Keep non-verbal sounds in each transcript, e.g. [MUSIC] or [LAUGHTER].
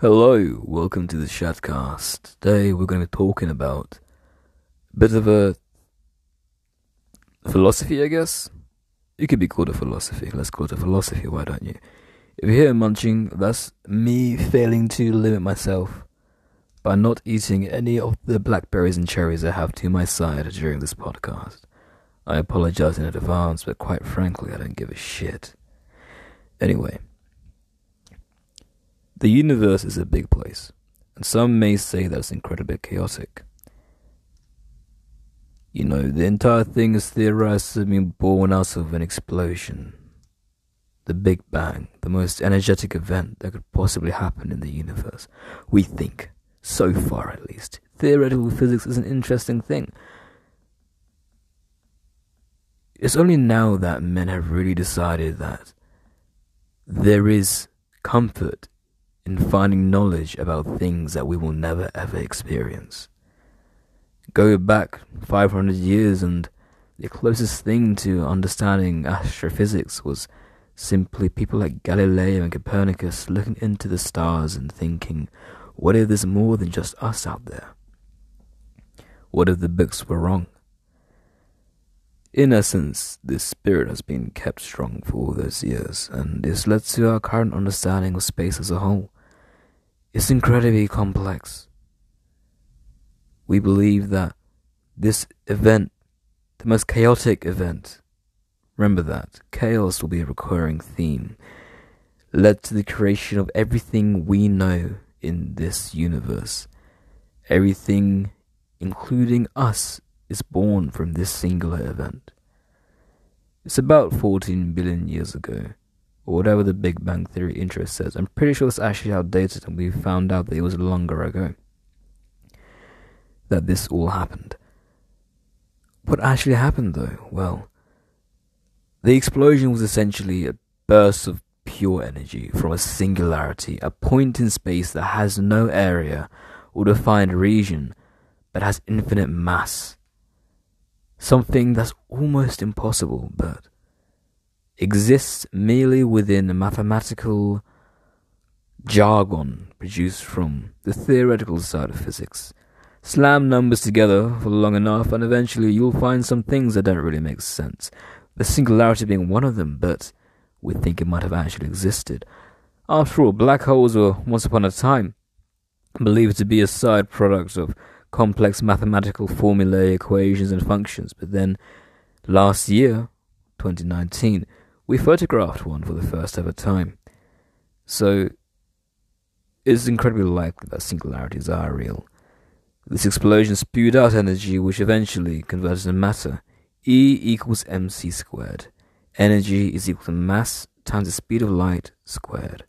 Hello, welcome to the Shatcast. Today we're going to be talking about a bit of a philosophy, I guess. It could be called a philosophy. Let's call it a philosophy, why don't you? If you hear munching, that's me failing to limit myself by not eating any of the blackberries and cherries I have to my side during this podcast. I apologize in advance, but quite frankly, I don't give a shit. Anyway. The universe is a big place, and some may say that it's incredibly chaotic. You know, the entire thing is theorized to have been born out of an explosion. The Big Bang, the most energetic event that could possibly happen in the universe. We think, so far at least. Theoretical physics is an interesting thing. It's only now that men have really decided that there is comfort in finding knowledge about things that we will never ever experience. Go back 500 years, and the closest thing to understanding astrophysics was simply people like Galileo and Copernicus looking into the stars and thinking, what if there's more than just us out there? What if the books were wrong? In essence, this spirit has been kept strong for all those years, and this led to our current understanding of space as a whole. It's incredibly complex. We believe that this event, the most chaotic event, remember that, chaos will be a recurring theme, led to the creation of everything we know in this universe. Everything, including us, is born from this singular event. It's about 14 billion years ago, or whatever the Big Bang Theory intro says. I'm pretty sure it's actually outdated, and we found out that it was longer ago that this all happened. What actually happened, though? Well, the explosion was essentially a burst of pure energy from a singularity, a point in space that has no area or defined region, but has infinite mass something that's almost impossible, but exists merely within a mathematical jargon produced from the theoretical side of physics. Slam numbers together for long enough, and eventually you'll find some things that don't really make sense. The singularity being one of them, but we think it might have actually existed. After all, black holes were once upon a time believed to be a side product of complex mathematical formulae, equations, and functions. But then last year, 2019, we photographed one for the first ever time. So it's incredibly likely that singularities are real. This explosion spewed out energy which eventually converted to matter. E equals mc squared. Energy is equal to mass times the speed of light squared.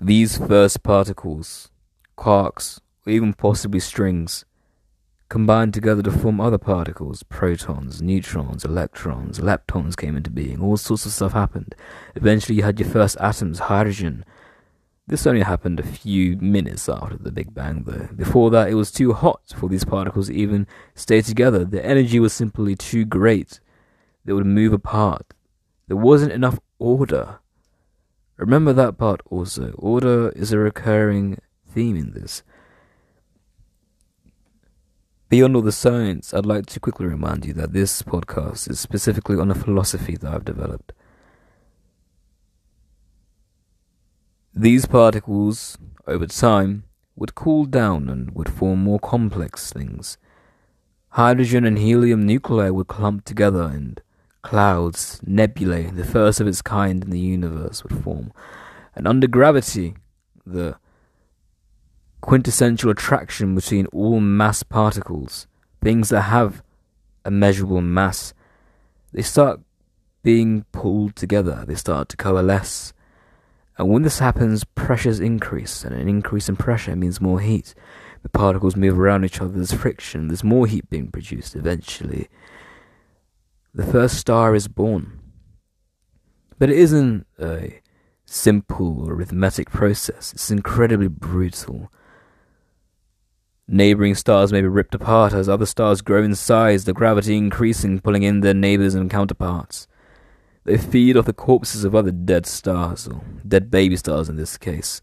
These first particles, quarks, or even possibly strings, combined together to form other particles. Protons, neutrons, electrons, leptons came into being. All sorts of stuff happened. Eventually, you had your first atoms, hydrogen. This only happened a few minutes after the Big Bang, though. Before that, it was too hot for these particles to even stay together. The energy was simply too great. They would move apart. There wasn't enough order. Remember that part also. Order is a recurring theme in this. Beyond all the science, I'd like to quickly remind you that this podcast is specifically on a philosophy that I've developed. These particles, over time, would cool down and would form more complex things. Hydrogen and helium nuclei would clump together and clouds, nebulae, the first of its kind in the universe, would form. And under gravity, the quintessential attraction between all mass particles, things that have a measurable mass, they start being pulled together, they start to coalesce. And when this happens, pressures increase, and an increase in pressure means more heat. The particles move around each other, there's friction, there's more heat being produced eventually the first star is born. But it isn't a simple arithmetic process, it's incredibly brutal. Neighboring stars may be ripped apart as other stars grow in size, the gravity increasing, pulling in their neighbors and counterparts. They feed off the corpses of other dead stars, or dead baby stars in this case,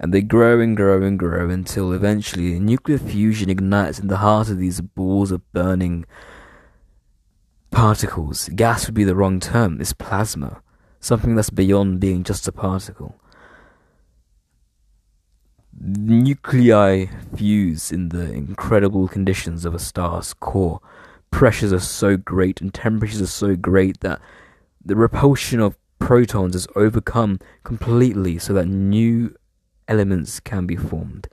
and they grow and grow and grow until eventually nuclear fusion ignites in the heart of these balls of burning particles. Gas would be the wrong term, it's plasma, something that's beyond being just a particle. Nuclei fuse in the incredible conditions of a star's core. Pressures are so great and temperatures are so great that the repulsion of protons is overcome completely so that new elements can be formed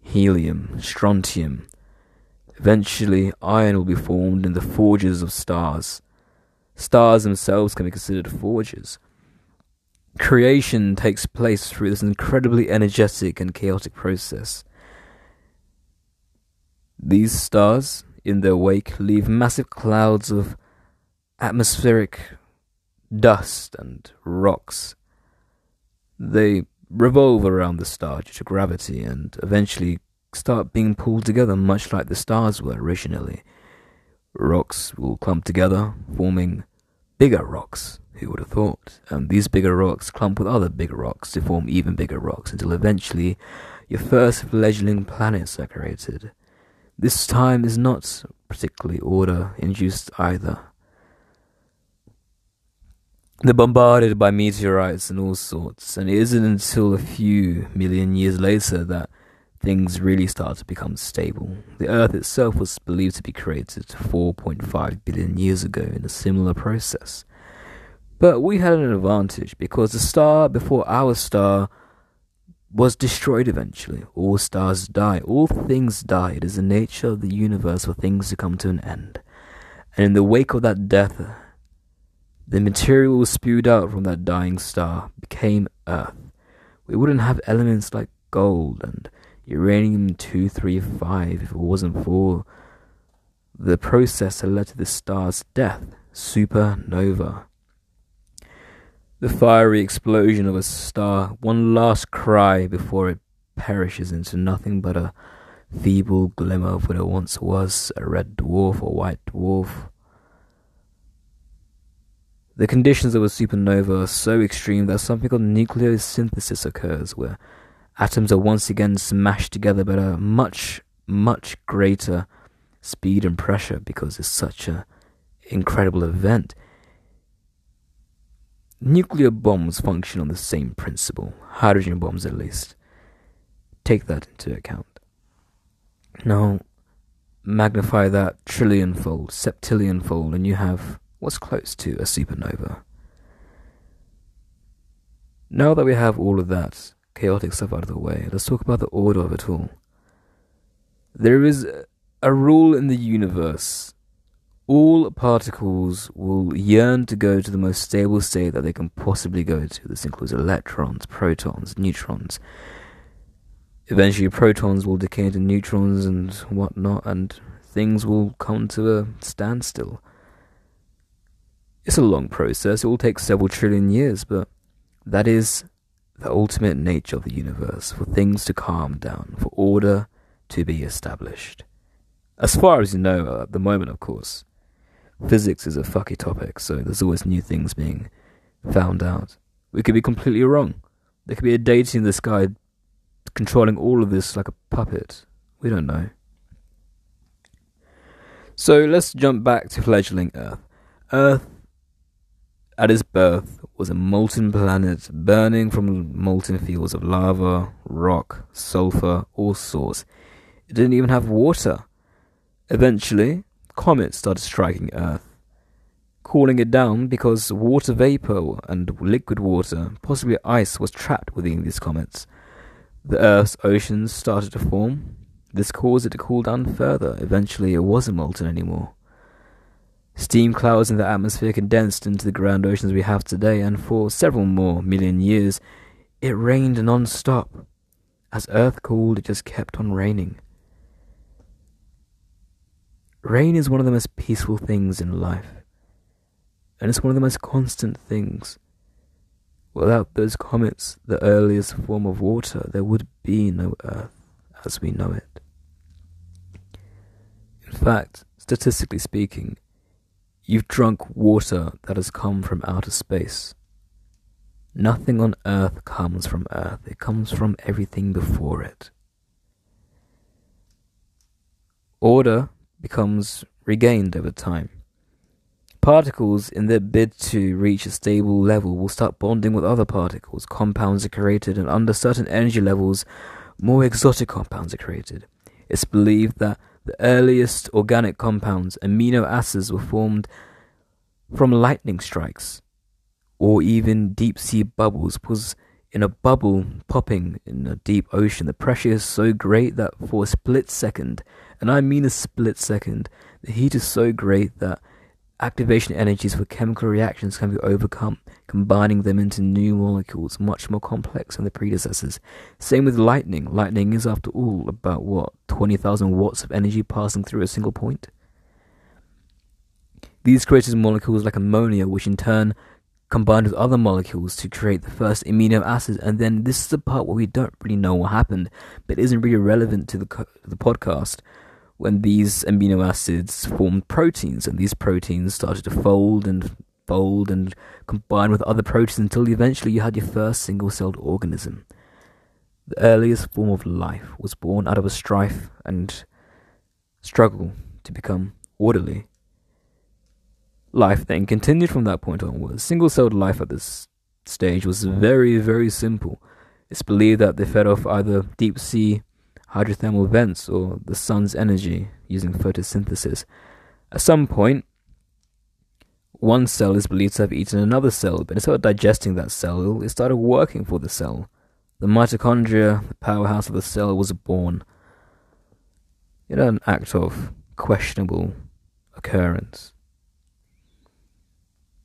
helium, strontium. Eventually, iron will be formed in the forges of stars. Stars themselves can be considered forges. Creation takes place through this incredibly energetic and chaotic process. These stars, in their wake, leave massive clouds of atmospheric dust and rocks. They revolve around the star due to gravity and eventually start being pulled together much like the stars were originally. Rocks will clump together, forming bigger rocks, who would have thought? And these bigger rocks clump with other bigger rocks to form even bigger rocks until eventually your first fledgling planets are created. This time is not particularly order induced either. They're bombarded by meteorites and all sorts, and it isn't until a few million years later that things really start to become stable. The Earth itself was believed to be created 4.5 billion years ago in a similar process. But we had an advantage because the star before our star was destroyed eventually. All stars die, all things die. It is the nature of the universe for things to come to an end. And in the wake of that death, the material spewed out from that dying star became Earth. We wouldn't have elements like gold and uranium 235 if it wasn't for the process that led to the star's death, supernova. The fiery explosion of a star, one last cry before it perishes into nothing but a feeble glimmer of what it once was a red dwarf or white dwarf the conditions of a supernova are so extreme that something called nucleosynthesis occurs, where atoms are once again smashed together but at a much, much greater speed and pressure because it's such an incredible event. Nuclear bombs function on the same principle, hydrogen bombs at least. Take that into account. Now, magnify that trillionfold, septillionfold, and you have what's close to a supernova. Now that we have all of that chaotic stuff out of the way, let's talk about the order of it all. There is a rule in the universe. All particles will yearn to go to the most stable state that they can possibly go to. This includes electrons, protons, neutrons. Eventually, protons will decay into neutrons and whatnot, and things will come to a standstill. It's a long process, it will take several trillion years, but that is the ultimate nature of the universe for things to calm down, for order to be established. As far as you know uh, at the moment, of course, physics is a fucky topic, so there's always new things being found out. We could be completely wrong. There could be a deity in the sky controlling all of this like a puppet. We don't know. So let's jump back to fledgling Earth. Earth at its birth was a molten planet burning from molten fields of lava, rock, sulfur, all sorts. It didn't even have water. Eventually, comets started striking Earth, cooling it down because water vapor and liquid water, possibly ice, was trapped within these comets. The Earth's oceans started to form. This caused it to cool down further. Eventually, it wasn't molten anymore. Steam clouds in the atmosphere condensed into the grand oceans we have today, and for several more million years, it rained non stop. As Earth cooled, it just kept on raining. Rain is one of the most peaceful things in life, and it's one of the most constant things. Without those comets, the earliest form of water, there would be no Earth as we know it. In fact, statistically speaking, You've drunk water that has come from outer space. Nothing on earth comes from earth, it comes from everything before it. Order becomes regained over time. Particles, in their bid to reach a stable level, will start bonding with other particles. Compounds are created, and under certain energy levels, more exotic compounds are created. It's believed that the earliest organic compounds, amino acids, were formed from lightning strikes or even deep sea bubbles. Because in a bubble popping in a deep ocean the pressure is so great that for a split second and i mean a split second the heat is so great that activation energies for chemical reactions can be overcome, combining them into new molecules much more complex than the predecessors. Same with lightning. Lightning is, after all, about what, 20,000 watts of energy passing through a single point? These created molecules like ammonia, which in turn combined with other molecules to create the first amino acid. And then this is the part where we don't really know what happened, but isn't really relevant to the, the podcast when these amino acids formed proteins, and these proteins started to fold and fold and combine with other proteins until eventually you had your first single celled organism. The earliest form of life was born out of a strife and struggle to become orderly. Life then continued from that point onwards. Single celled life at this stage was mm-hmm. very, very simple. It's believed that they fed off either deep sea hydrothermal vents or the sun's energy using photosynthesis. At some point, one cell is believed to have eaten another cell, but instead of digesting that cell, it started working for the cell. The mitochondria, the powerhouse of the cell, was born. In an act of questionable occurrence.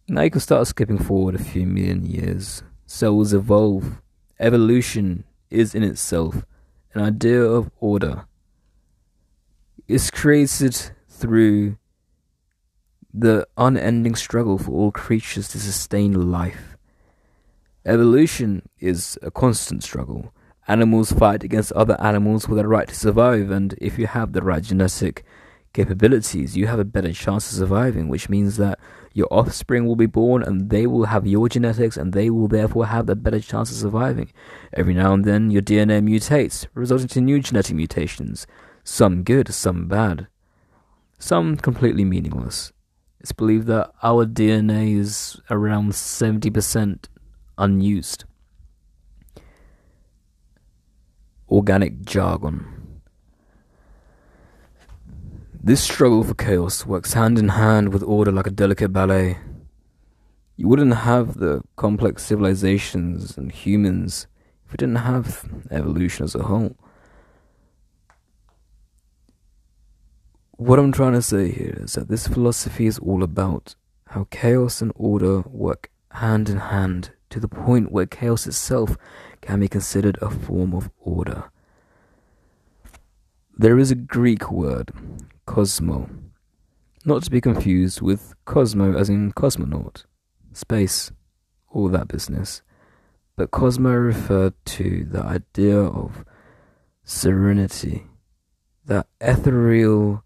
Now you can start skipping forward a few million years. Cells evolve. Evolution is in itself an idea of order is created through the unending struggle for all creatures to sustain life. Evolution is a constant struggle. Animals fight against other animals for their right to survive, and if you have the right genetic capabilities, you have a better chance of surviving, which means that your offspring will be born and they will have your genetics and they will therefore have the better chance of surviving. Every now and then, your DNA mutates, resulting in new genetic mutations, some good, some bad, some completely meaningless. It's believed that our DNA is around 70% unused. Organic jargon. This struggle for chaos works hand in hand with order like a delicate ballet. You wouldn't have the complex civilizations and humans if we didn't have evolution as a whole. What I'm trying to say here is that this philosophy is all about how chaos and order work hand in hand to the point where chaos itself can be considered a form of order. There is a Greek word Cosmo. Not to be confused with Cosmo as in cosmonaut, space, all that business. But Cosmo referred to the idea of serenity, that ethereal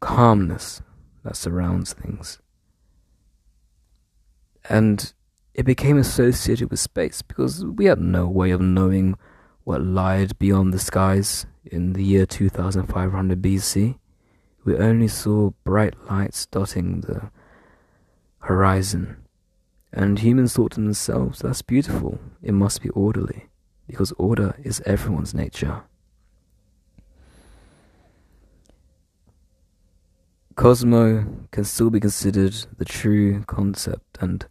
calmness that surrounds things. And it became associated with space because we had no way of knowing what lied beyond the skies in the year 2500 BC we only saw bright lights dotting the horizon. And humans thought to themselves, that's beautiful, it must be orderly, because order is everyone's nature. Cosmo can still be considered the true concept and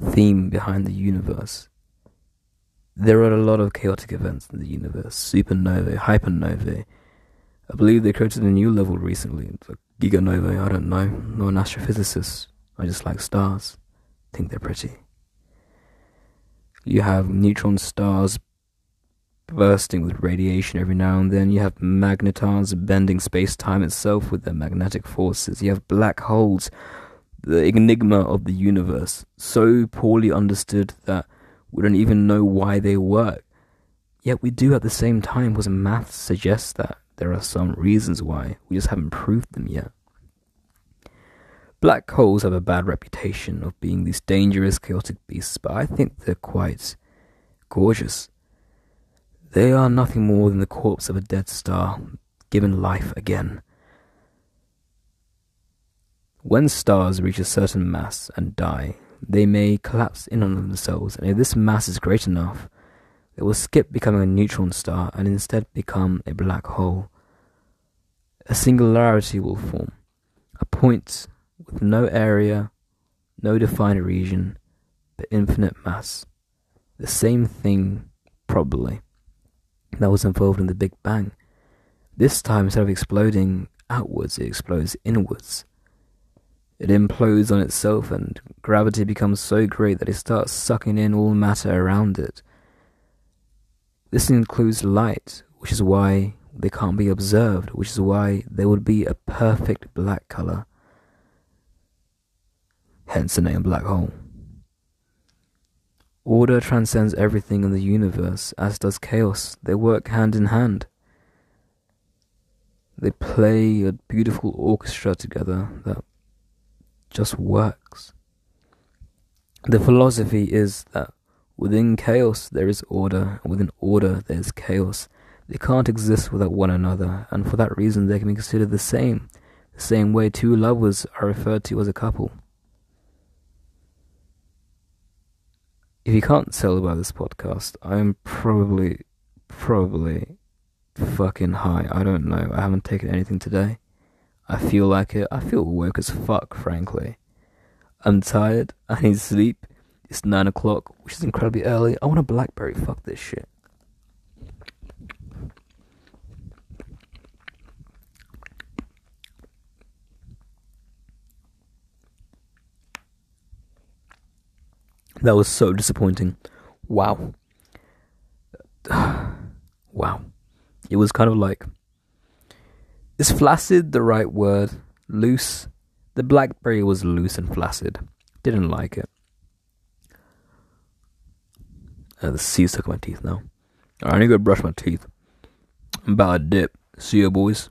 theme behind the universe. There are a lot of chaotic events in the universe supernovae, hypernovae, I believe they created a new level recently. Like giganovae, I don't know. No an astrophysicist. I just like stars. Think they're pretty. You have neutron stars bursting with radiation every now and then. You have magnetars bending space time itself with their magnetic forces. You have black holes, the enigma of the universe, so poorly understood that we don't even know why they work. Yet we do at the same time because math suggests that there are some reasons why, we just haven't proved them yet. Black holes have a bad reputation of being these dangerous, chaotic beasts, but I think they're quite gorgeous. They are nothing more than the corpse of a dead star given life again. When stars reach a certain mass and die, they may collapse in on themselves, and if this mass is great enough, they will skip becoming a neutron star and instead become a black hole. A singularity will form, a point with no area, no defined region, but infinite mass. The same thing, probably, that was involved in the Big Bang. This time, instead of exploding outwards, it explodes inwards. It implodes on itself, and gravity becomes so great that it starts sucking in all matter around it. This includes light, which is why they can't be observed, which is why they would be a perfect black color. Hence the name black hole. Order transcends everything in the universe, as does chaos. They work hand in hand. They play a beautiful orchestra together that just works. The philosophy is that within chaos there is order, and within order there is chaos. They can't exist without one another, and for that reason they can be considered the same, the same way two lovers are referred to as a couple. If you can't tell by this podcast, I am probably, probably fucking high. I don't know. I haven't taken anything today. I feel like it. I feel woke as fuck, frankly. I'm tired. I need sleep. It's 9 o'clock, which is incredibly early. I want a Blackberry. Fuck this shit. That was so disappointing. Wow. [SIGHS] wow. It was kind of like. Is flaccid the right word? Loose? The blackberry was loose and flaccid. Didn't like it. Uh, the sea stuck in my teeth now. I need to go brush my teeth. I'm about to dip. See ya, boys.